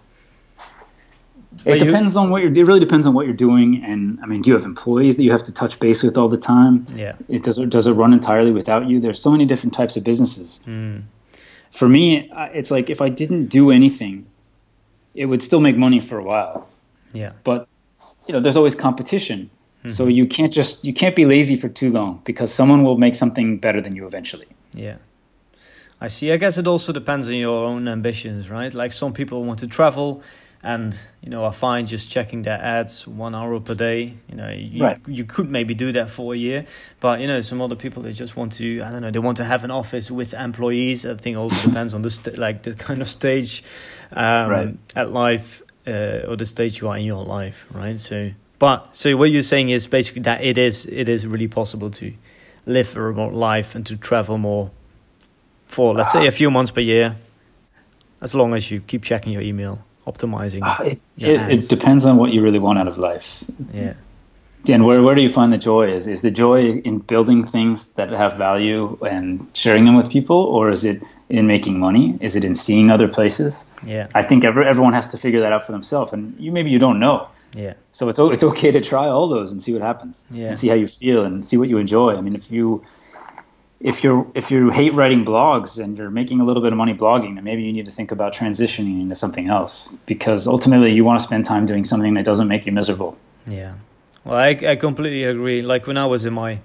It But you- depends on what you're it really depends on what you're doing. And i mean do you have employees that you have to touch base with all the time? Yeah. It does it does it run entirely without you? There's so many different types of businesses. Mm. for me it's like if i didn't do anything it would still make money for a while yeah but you know there's always competition mm-hmm. so you can't just you can't be lazy for too long because someone will make something better than you eventually Yeah. I see. I guess it also depends on your own ambitions, right? Like some people want to travel and, you know, i find just checking their ads one hour per day. You know, you, Right. you could maybe do that for a year. But, you know, some other people, they just want to, I don't know, they want to have an office with employees. I think also depends on the, st- like the kind of stage um, Right. at life uh, or the stage you are in your life, right? So, but, so what you're saying is basically that it is, it is really possible to live a remote life and to travel more for let's say a few months per year as long as you keep checking your email optimizing Ah, it, it, it depends on what you really want out of life. Yeah. And where, where do you find the joy? Is is the joy in building things that have value and sharing them with people or is it in making money? Is it in seeing other places? Yeah. I think every, everyone has to figure that out for themselves and you maybe you don't know. Yeah. So it's it's okay to try all those and see what happens, Yeah. and see how you feel and see what you enjoy. I mean, if you if you're if you hate writing blogs and you're making a little bit of money blogging, then maybe you need to think about transitioning into something else. Because ultimately you want to spend time doing something that doesn't make you miserable. yeah. Well I, I completely agree. Like when i was in my,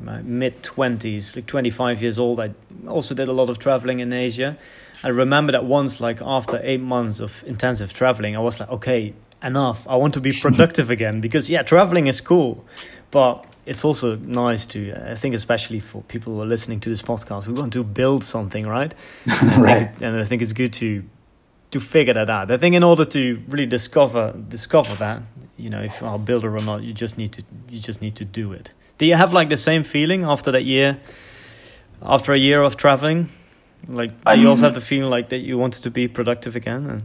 my mid 20s like 25 years old i also did a lot of traveling in asia. I remember that once like after eight months of intensive traveling i was like okay enough. I want to be productive again. Because yeah traveling is cool but it's also nice to uh, i think especially for people who are listening to this podcast we want to build something right and I Right. think, and I think it's good to to figure that out. I think in order to really discover discover that, you know, if a builder or not, you just need to you just need to do it. Do you have like the same feeling after that year, after a year of traveling? Like, do I you also um, have the feeling like that you wanted to be productive again? And,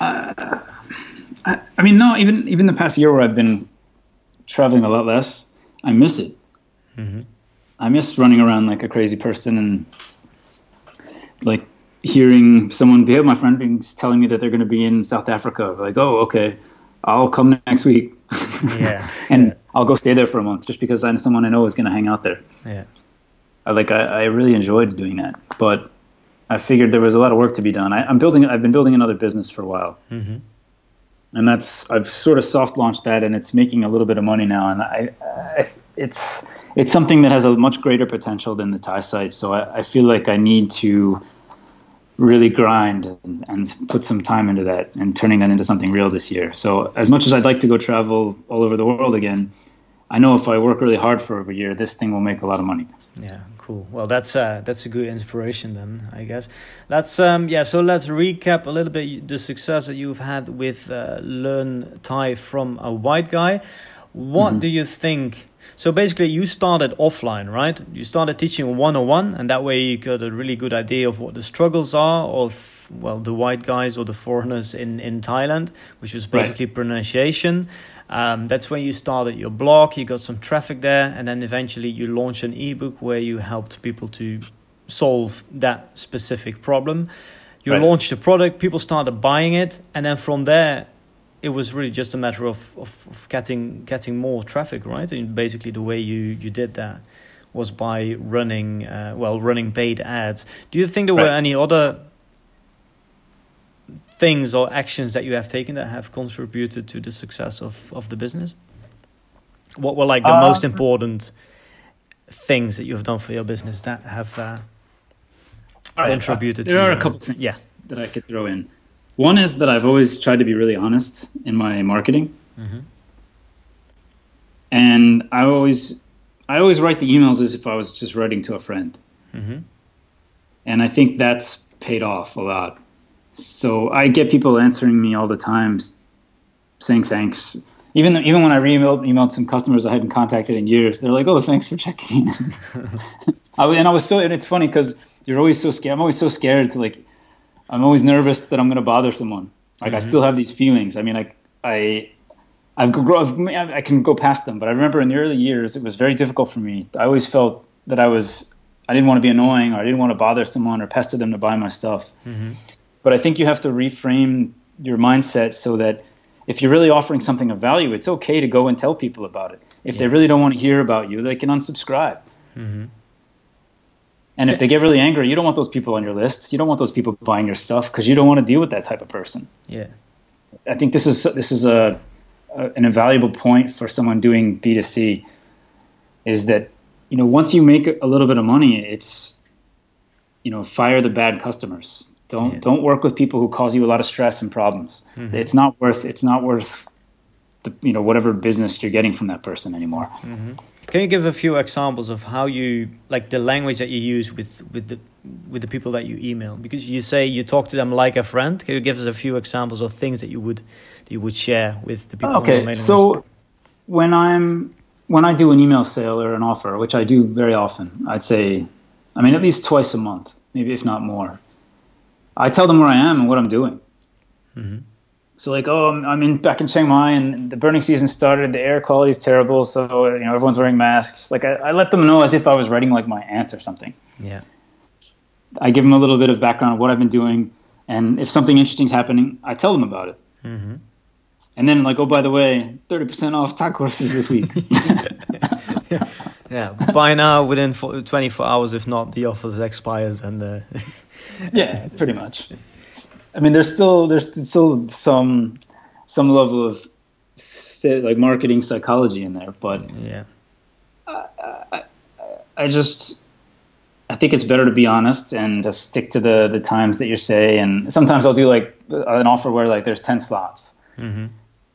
uh, I, I mean, no, even even the past year where I've been traveling a lot less, I miss it. mm-hmm. I miss running around like a crazy person and like hearing someone, be my friend, being telling me that they're going to be in South Africa. Like, oh, okay, I'll come next week. Yeah. and yeah. I'll go stay there for a month just because I'm someone I know is going to hang out there. Yeah. I, like I, I really enjoyed doing that, but I figured there was a lot of work to be done. I, am building. I've been building another business for a while, mm-hmm. And that's I've sort of soft launched that, and it's making a little bit of money now. And I, I it's it's something that has a much greater potential than the Thai site. So I, I feel like I need to really grind and, and, put some time into that and turning that into something real this year. So as much as I'd like to go travel all over the world again, I know if I work really hard for a year, this thing will make a lot of money. Yeah, cool. Well, that's uh, that's a good inspiration then, I guess. Let's um yeah. So let's recap a little bit the success that you've had with uh, Learn Thai from a white guy. What mm-hmm. do you think? So basically, you started offline, right? You started teaching one on one, and that way you got a really good idea of what the struggles are of well the white guys or the foreigners in in Thailand, which was basically right. pronunciation. Um, that's when you started your blog. You got some traffic there, and then eventually you launched an ebook where you helped people to solve that specific problem. You right. launched a product, people started buying it, and then from there it was really just a matter of, of, of, getting getting more traffic, right? And basically, the way you, you did that was by running uh, well running paid ads. Do you think there right. were any other things or actions that you have taken that have contributed to the success of, of the business? What were like the most um, important things that you've done for your business that have uh, contributed? Right, uh, there are a couple things yeah. that I could throw in. One is that I've always tried to be really honest in my marketing. Mm-hmm. And I always I always write the emails as if I was just writing to a friend. Mm-hmm. And I think that's paid off a lot. So I get people answering me all the time saying thanks. Even even when I re-emailed emailed some customers I hadn't contacted in years, they're like, "Oh, thanks for checking." I, and I was so and it's funny because you're always so scared. I'm always so scared to like I'm always nervous that I'm going to bother someone. Like mm-hmm. I still have these feelings. I mean, like I, I've, I can go past them, but I remember in the early years it was very difficult for me. I always felt that I was, I didn't want to be annoying or I didn't want to bother someone or pester them to buy my stuff. Mm-hmm. But I think you have to reframe your mindset so that if you're really offering something of value, it's okay to go and tell people about it. If yeah. they really don't want to hear about you, they can unsubscribe. Mm-hmm. And if they get really angry, you don't want those people on your lists. You don't want those people buying your stuff because you don't want to deal with that type of person. Yeah. I think this is this is a, a an invaluable point for someone doing B2C is that you know once you make a little bit of money, it's you know fire the bad customers. Don't yeah. don't work with people who cause you a lot of stress and problems. Mm-hmm. It's not worth it's not worth the you know whatever business you're getting from that person anymore. Mm-hmm. Can you give a few examples of how you like the language that you use with with the with the people that you email? Because you say you talk to them like a friend. Can you give us a few examples of things that you would that you would share with the people? Okay, so when I'm when I do an email sale or an offer, which I do very often, I'd say, I mean, at least twice a month, maybe if not more. I tell them where I am and what I'm doing. Mm-hmm. So like, oh, I'm, I'm, in back in Chiang Mai, and the burning season started. The air quality is terrible, so you know everyone's wearing masks. Like I, I let them know as if I was writing like my aunt or something. Yeah. I give them a little bit of background of what I've been doing, and if something interesting is happening, I tell them about it. Mm-hmm. And then like, oh, by the way, thirty percent off courses this week. yeah. yeah, by now within 24 hours, if not, the offer expires, and uh... yeah, pretty much. I mean, there's still there's still some some level of like marketing psychology in there, but yeah, I, I, I just I think it's better to be honest and to stick to the the times that you say. And sometimes I'll do like an offer where like there's ten slots, mm-hmm.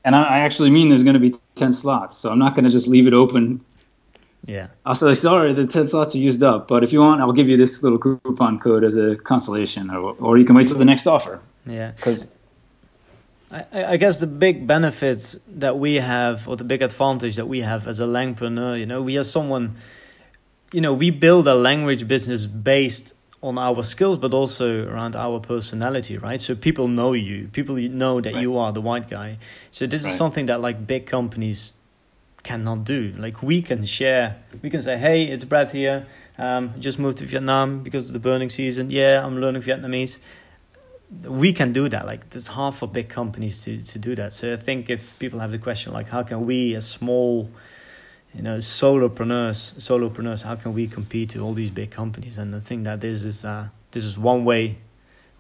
and I, I actually mean there's going to be ten slots, so I'm not going to just leave it open yeah. I'll say, sorry, the 10 slots are used up, but if you want, I'll give you this little coupon code as a consolation, or, or you can wait till the next offer. Yeah. Because I, I guess the big benefits that we have, or the big advantage that we have as a langpreneur, you know, we are someone, you know, we build a language business based on our skills, but also around our personality, right? So people know you, people know that right. you are the white guy. So this right. is something that like big companies cannot do. Like we can share, we can say, "Hey, it's Brad here. Um, just moved to Vietnam because of the burning season. Yeah, I'm learning Vietnamese." We can do that. Like it's hard for big companies to to do that. So I think if people have the question like, how can we, as small, you know, solopreneurs, solopreneurs, how can we compete to all these big companies? And I think that this is uh, this is one way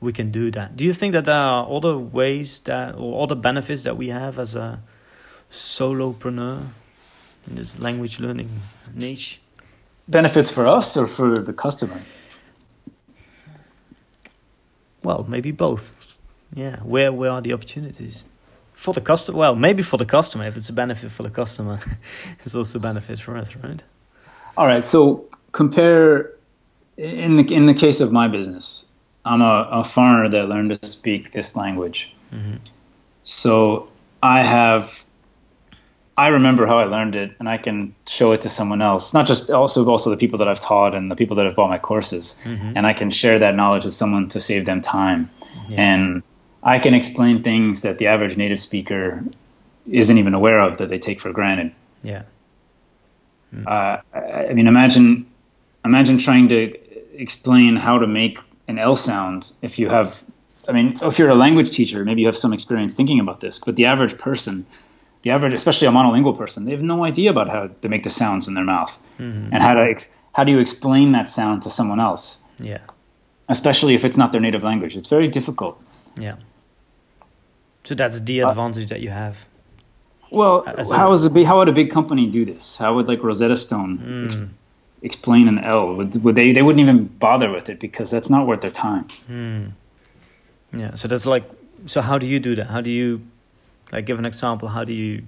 we can do that. Do you think that there are other ways that or other benefits that we have as a solopreneur in this language learning niche? Benefits for us or for the customer? Well, maybe both. Yeah, where where are the opportunities for the customer? Well, maybe for the customer. If it's a benefit for the customer, it's also benefits for us, right? All right. So compare in the in the case of my business, I'm a, a foreigner that learned to speak this language. Mm-hmm. So I have I remember how I learned it, and I can show it to someone else. Not just also also the people that I've taught and the people that have bought my courses, mm-hmm. and I can share that knowledge with someone to save them time. Yeah. And I can explain things that the average native speaker isn't even aware of that they take for granted. Yeah. Mm. Uh, I mean, imagine imagine trying to explain how to make an L sound if you have. I mean, if you're a language teacher, maybe you have some experience thinking about this, but the average person the average, especially a monolingual person, they have no idea about how to make the sounds in their mouth mm-hmm. and how to ex- how do you explain that sound to someone else? Yeah, especially if it's not their native language, it's very difficult. Yeah. So that's the advantage uh, that you have. Well, how is a big, how would a big company do this? How would like Rosetta Stone mm. ex- explain an L? Would, would they they wouldn't even bother with it because that's not worth their time. Mm. Yeah. So that's like so. How do you do that? How do you like, give an example. How do you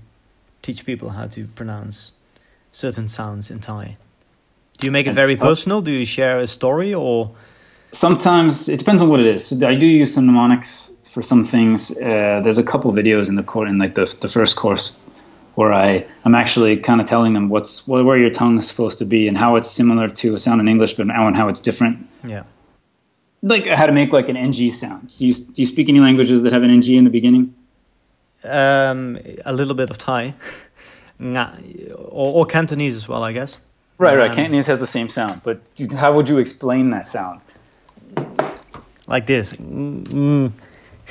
teach people how to pronounce certain sounds in Thai? Do you make it very personal? Do you share a story or? Sometimes it depends on what it is. I do use some mnemonics for some things. Uh, there's a couple videos in the course, in like the the first course, where I I'm actually kind of telling them what's where your tongue is supposed to be and how it's similar to a sound in English, but now and how it's different. Yeah. Like how to make like an ng sound. Do you do you speak any languages that have an ng in the beginning? Um, a little bit of Thai, or, or, Cantonese as well, I guess. Right, right. Um, Cantonese has the same sound, but how would you explain that sound? Like this. Mm.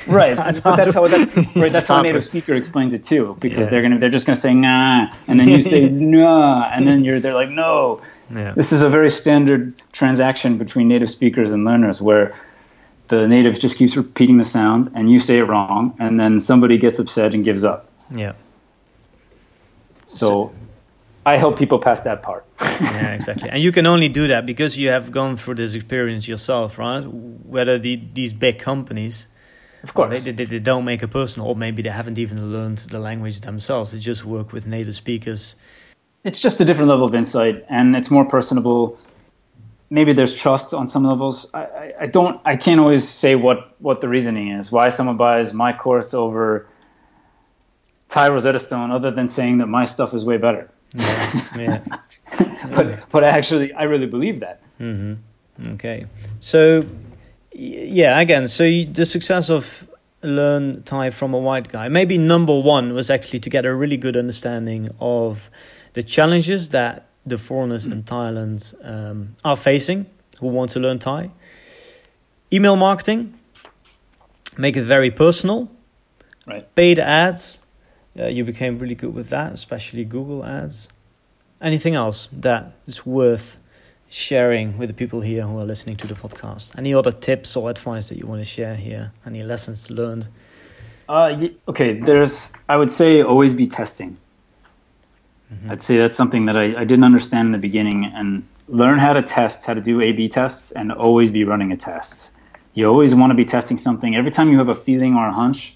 Right, but that's how that's right. That's how a native speaker explains it too, because yeah. they're gonna they're just gonna say nah, and then you say nah, and then you're they're like no. Yeah. This is a very standard transaction between native speakers and learners, where the native just keeps repeating the sound and you say it wrong and then somebody gets upset and gives up. Yeah. So, so i help people pass that part. Yeah exactly. And you can only do that because you have gone through this experience yourself right? Whether the, these big companies of course. they, they, they don't make a personal or maybe they haven't even learned the language themselves. They just work with native speakers. It's just a different level of insight and it's more personable maybe there's trust on some levels. I, I, I, don't I can't always say what what the reasoning is why someone buys my course over Thai Rosetta Stone, other than saying that my stuff is way better. Yeah, yeah. but but actually I really believe that. Mm-hmm. Okay, so yeah, again, so you, the success of learn Thai from a white guy. Maybe number one was actually to get a really good understanding of the challenges that the foreigners in Thailand um, are facing who want to learn Thai. Email marketing, make it very personal. Right. Paid ads, uh, you became really good with that, especially Google ads. Anything else that is worth sharing with the people here who are listening to the podcast? Any other tips or advice that you want to share here? Any lessons learned? Uh, okay, there's, I would say, always be testing. Mm-hmm. I'd say that's something that I, I didn't understand in the beginning and learn how to test, how to do A B tests, and always be running a test. You always want to be testing something. Every time you have a feeling or a hunch,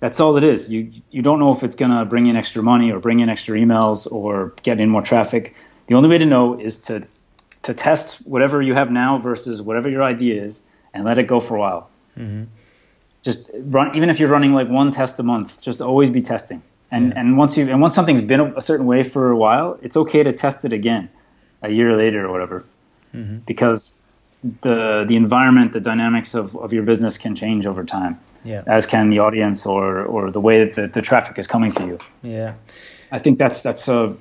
that's all it is. You you don't know if it's gonna bring in extra money or bring in extra emails or get in more traffic. The only way to know is to to test whatever you have now versus whatever your idea is and let it go for a while. Mm-hmm. Just run, even if you're running like one test a month, just always be testing. And yeah. and once you and once something's been a, certain way for a while, it's okay to test it again a year later or whatever, mm-hmm. because the the environment, the dynamics of, of your business can change over time. Yeah. As can the audience or or the way that the, the traffic is coming to you. Yeah. I think that's that's uh,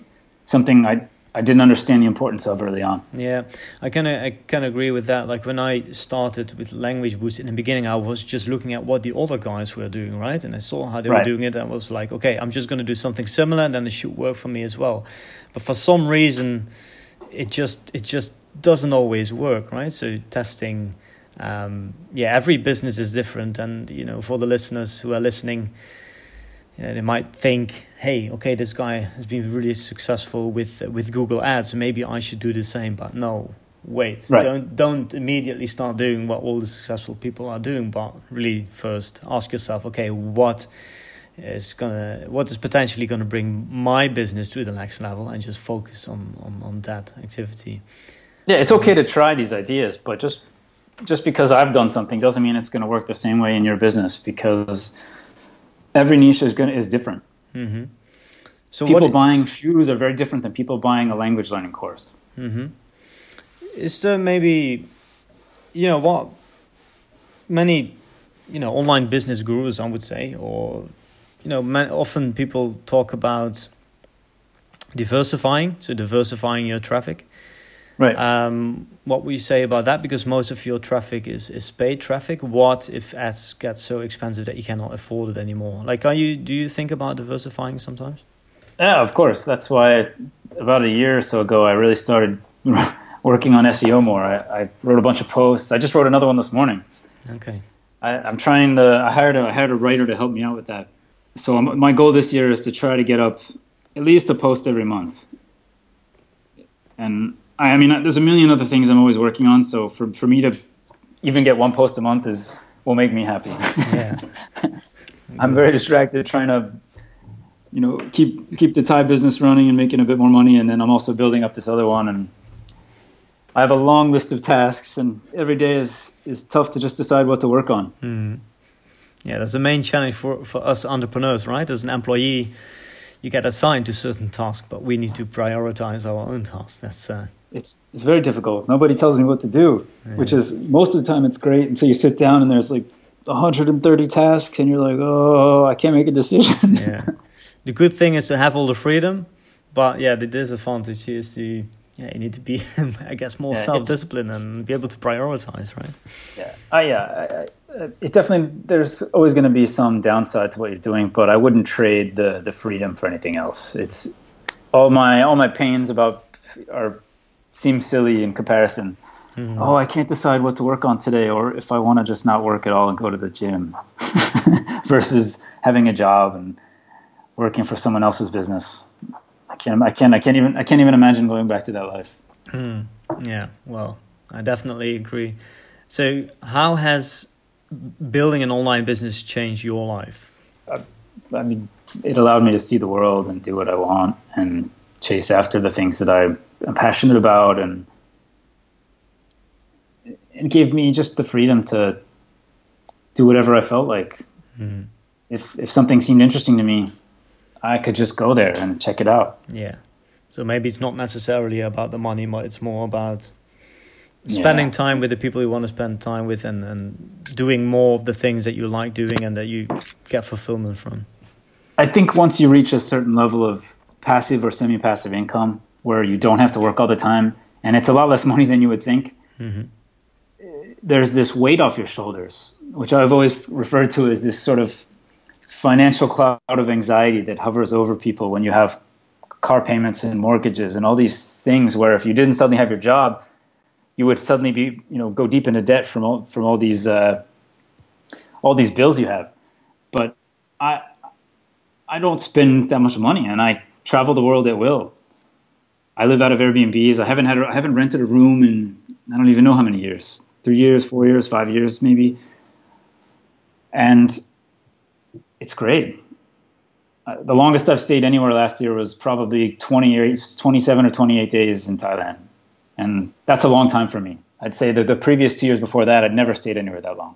something I I didn't understand the importance of early on. Yeah, I kind of I kind of agree with that. Like when I started with Language Boost in the beginning, I was just looking at what the other guys were doing, right? And I saw how they right. were doing it, and I was like, okay, I'm just going to do something similar, and then it should work for me as well. But for some reason, it just it just doesn't always work, right? So testing, um, yeah, every business is different, and you know, for the listeners who are listening you know, they might think, "Hey, okay, this guy has been really successful with uh, with Google Ads. Maybe I should do the same." But no, wait, right. don't don't immediately start doing what all the successful people are doing. But really, first ask yourself, okay, what is gonna what is potentially gonna bring my business to the next level, and just focus on on, on that activity. Yeah, it's okay to try these ideas, but just just because I've done something doesn't mean it's going to work the same way in your business because every niche is going is different. Mm-hmm. So people buying shoes are very different than people buying a language learning course. Mm-hmm. Is there maybe, you know, what many, you know, online business gurus, I would say, or you know, man, often people talk about diversifying, so diversifying your traffic. Right. Um, what would you say about that? Because most of your traffic is, is paid traffic. What if ads get so expensive that you cannot afford it anymore? Like, are you do you think about diversifying sometimes? Yeah, of course. That's why about a year or so ago, I really started working on SEO more. I, I wrote a bunch of posts. I just wrote another one this morning. Okay. I, am trying to. I hired a I hired a writer to help me out with that. So I'm, my goal this year is to try to get up at least a post every month. And I mean, there's a million other things I'm always working on. So for, for me to even get one post a month is will make me happy. Yeah. I'm very distracted trying to, you know, keep keep the Thai business running and making a bit more money, and then I'm also building up this other one, and I have a long list of tasks, and every day is is tough to just decide what to work on. Mm. Yeah, that's the main challenge for for us entrepreneurs, right? As an employee, you get assigned to certain tasks, but we need to prioritize our own tasks. That's uh, it's it's very difficult. Nobody tells me what to do, yeah. which is most of the time it's great until you sit down and there's like 130 tasks and you're like, oh, I can't make a decision. yeah. The good thing is to have all the freedom, but yeah, the disadvantage is to yeah you need to be I guess more yeah, self disciplined and be able to prioritize, right? Yeah. Uh, yeah. I, I, it's definitely there's always going to be some downside to what you're doing, but I wouldn't trade the the freedom for anything else. It's all my all my pains about are seems silly in comparison. Mm-hmm. Oh, I can't decide what to work on today, or if I want to just not work at all and go to the gym, versus having a job and working for someone else's business. I can't, I can't, I can't even, I can't even imagine going back to that life. Mm. Yeah, well, I definitely agree. So, how has building an online business changed your life? I, I mean, it allowed me to see the world and do what I want and chase after the things that I am passionate about, and it gave me just the freedom to do whatever I felt like. Mm-hmm. If if something seemed interesting to me, I could just go there and check it out. Yeah. So maybe it's not necessarily about the money, but it's more about spending yeah. time with the people you want to spend time with and, and doing more of the things that you like doing and that you get fulfillment from. I think once you reach a certain level of passive or semi-passive income where you don't have to work all the time and it's a lot less money than you would think mm-hmm. there's this weight off your shoulders which i've always referred to as this sort of financial cloud of anxiety that hovers over people when you have car payments and mortgages and all these things where if you didn't suddenly have your job you would suddenly be you know go deep into debt from all from all these uh, all these bills you have but i i don't spend that much money and i travel the world at will. I live out of Airbnbs. I haven't had I haven't rented a room in I don't even know how many years. Three years, four years, five years, maybe. And it's great. Uh, the longest I've stayed anywhere last year was probably 20 or 27 or 28 days in Thailand. And that's a long time for me. I'd say that the previous two years before that, I'd never stayed anywhere that long.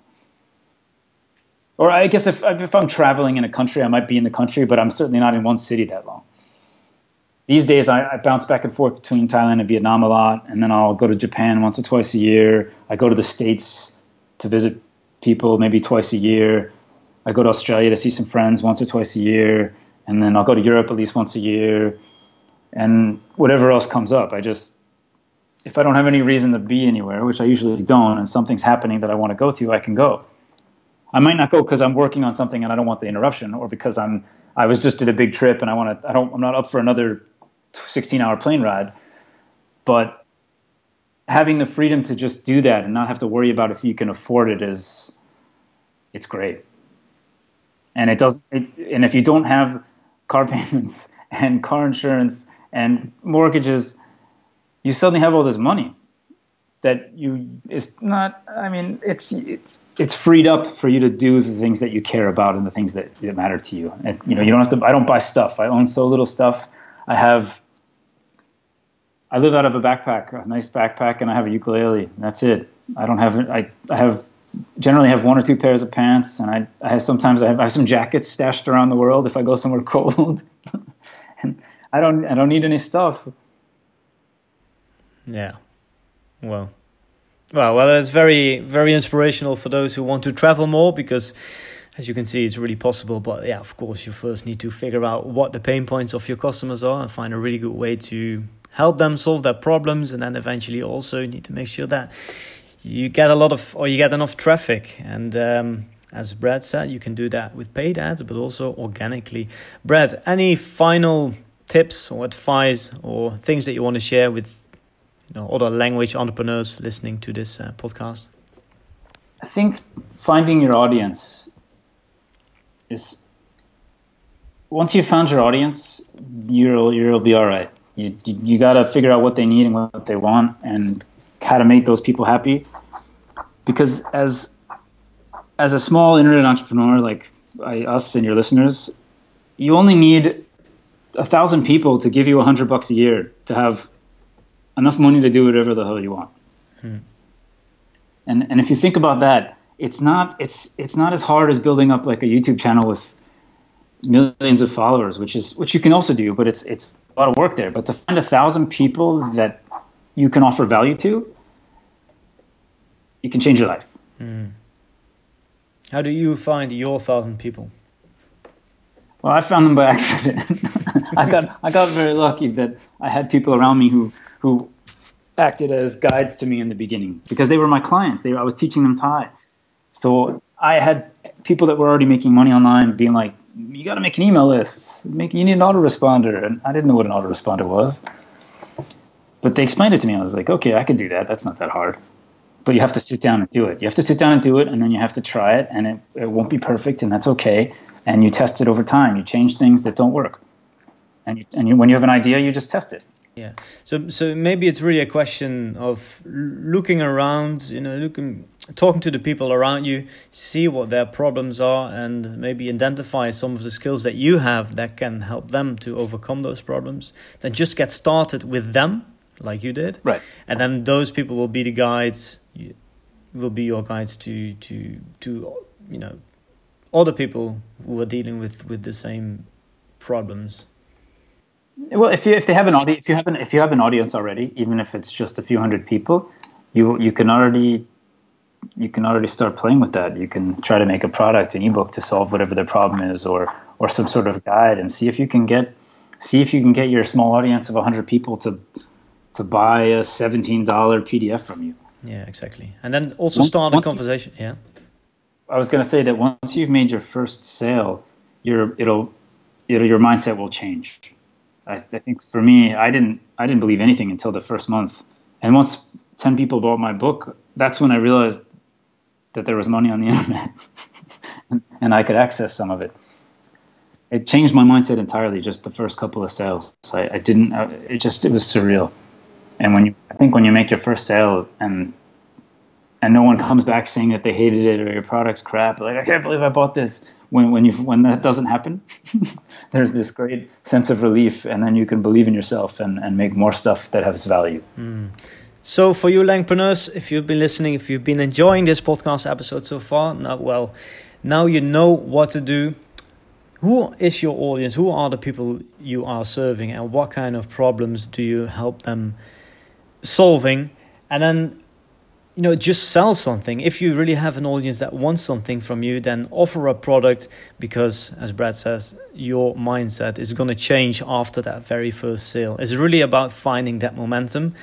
Or I guess if, if I'm traveling in a country, I might be in the country, but I'm certainly not in one city that long these days I, I, bounce back and forth between Thailand and Vietnam a lot, and then I'll go to Japan once or twice a year. I go to the States to visit people maybe twice a year. I go to Australia to see some friends once or twice a year, and then I'll go to Europe at least once a year, and whatever else comes up. I just if I don't have any reason to be anywhere, which I usually don't, and something's happening that I want to go to, I can go. I might not go because I'm working on something and I don't want the interruption, or because I'm I was just did a big trip and I want to I don't I'm not up for another 16 hour plane ride, but having the freedom to just do that and not have to worry about if you can afford it is it's great. And it does it, and if you don't have car payments and car insurance and mortgages, you suddenly have all this money that you it's not i mean it's it's it's freed up for you to do the things that you care about and the things that, that matter to you and you know you don't have to i don't buy stuff i own so little stuff i have i live out of a backpack a nice backpack and i have a ukulele. That's it. I don't have i, I have generally have one or two pairs of pants and i, I have sometimes I have, I have some jackets stashed around the world if i go somewhere cold. And i don't i don't need any stuff. Yeah. Well, well, well, it's very, very inspirational for those who want to travel more because, as you can see, it's really possible. But yeah, of course, you first need to figure out what the pain points of your customers are and find a really good way to help them solve their problems. And then eventually, also, need to make sure that you get a lot of or you get enough traffic. And um, as Brad said, you can do that with paid ads, but also organically. Brad, any final tips or advice or things that you want to share with you know other language entrepreneurs listening to this uh, podcast? I think finding your audience is once you found your audience, you'll you'll be all right. You you, you got to figure out what they need and what they want, and how to make those people happy. Because as as a small internet entrepreneur like I, us and your listeners, you only need a thousand people to give you a hundred bucks a year to have enough money to do whatever the hell you want. Hmm. And and if you think about that, it's not it's it's not as hard as building up like a YouTube channel with millions of followers, which is which you can also do, but it's it's a lot of work there. But to find a thousand people that you can offer value to, you can change your life. Hmm. How do you find your thousand people? Well, I found them by accident. I got I got very lucky that I had people around me who who acted as guides to me in the beginning because they were my clients. They, I was teaching them Thai. So I had people that were already making money online being like, you got to make an email list. Make, you need an autoresponder. And I didn't know what an autoresponder was. But they explained it to me. I was like, okay, I can do that. That's not that hard. But you have to sit down and do it. You have to sit down and do it, and then you have to try it, and it, it won't be perfect, and that's okay. And you test it over time. You change things that don't work. And, you, and you, when you have an idea, you just test it. Yeah. So so maybe it's really a question of looking around, you know, looking talking to the people around you, see what their problems are and maybe identify some of the skills that you have that can help them to overcome those problems. Then just get started with them like you did. Right. And then those people will be the guides will be your guides to to to you know other people who are dealing with with the same problems. Well, if you if they have an audience, if you have an if you have an audience already, even if it's just a few hundred people, you you can already you can already start playing with that. You can try to make a product, an ebook to solve whatever their problem is, or or some sort of guide, and see if you can get see if you can get your small audience of hundred people to to buy a seventeen dollar PDF from you. Yeah, exactly. And then also once, start a conversation. You, yeah. I was going to say that once you've made your first sale, your it'll it'll your mindset will change I, I think for me, I didn't I didn't believe anything until the first month, and once ten people bought my book, that's when I realized that there was money on the internet, and, I could access some of it. It changed my mindset entirely. Just the first couple of sales, I, I didn't. I, it just it was surreal. And when you, I think when you make your first sale and and no one comes back saying that they hated it or your product's crap, like I can't believe I bought this when when you when that doesn't happen, there's this great sense of relief, and then you can believe in yourself and, and make more stuff that has value. Mm. So for you Langpreneurs, if you've been listening, if you've been enjoying this podcast episode so far, now well, now you know what to do. Who is your audience? Who are the people you are serving, and what kind of problems do you help them solving? And then you know, just sell something. If you really have an audience that wants something from you, then offer a product because, as Brad says, your mindset is going to change after that very first sale. It's really about finding that momentum.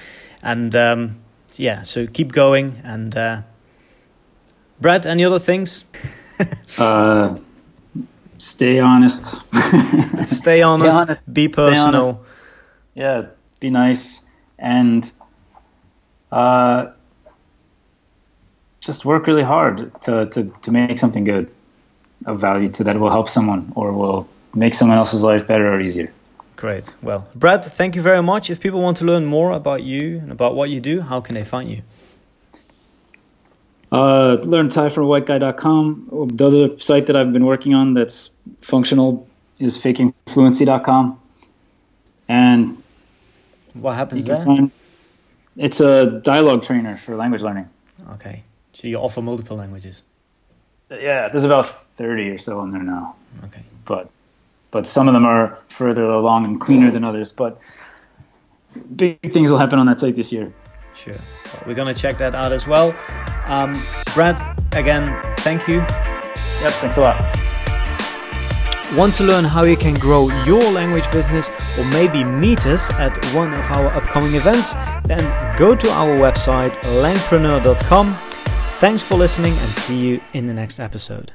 And um, yeah, so keep going. And uh, Brad, any other things? uh, stay honest. stay honest. Stay honest. Be personal. Honest. Yeah, be nice. And uh, just work really hard to, to, to make something good of value to that will help someone or will make someone else's life better or easier. Great. Well, Brad, thank you very much. If people want to learn more about you and about what you do, how can they find you? Uh, learn Thai from a white guy.com. The other site that I've been working on that's functional is fakingfluency.com. And what happens there? Find, it's a dialogue trainer for language learning. Okay. So you offer multiple languages? Yeah, there's about 30 or so in there now. Okay. But but some of them are further along and cleaner than others. But big things will happen on that site this year. Sure. Well, we're going to check that out as well. Um, Brad, again, thank you. Yep, thanks a lot. Want to learn how you can grow your language business or maybe meet us at one of our upcoming events? Then go to our website, langpreneur.com Thanks for listening and see you in the next episode.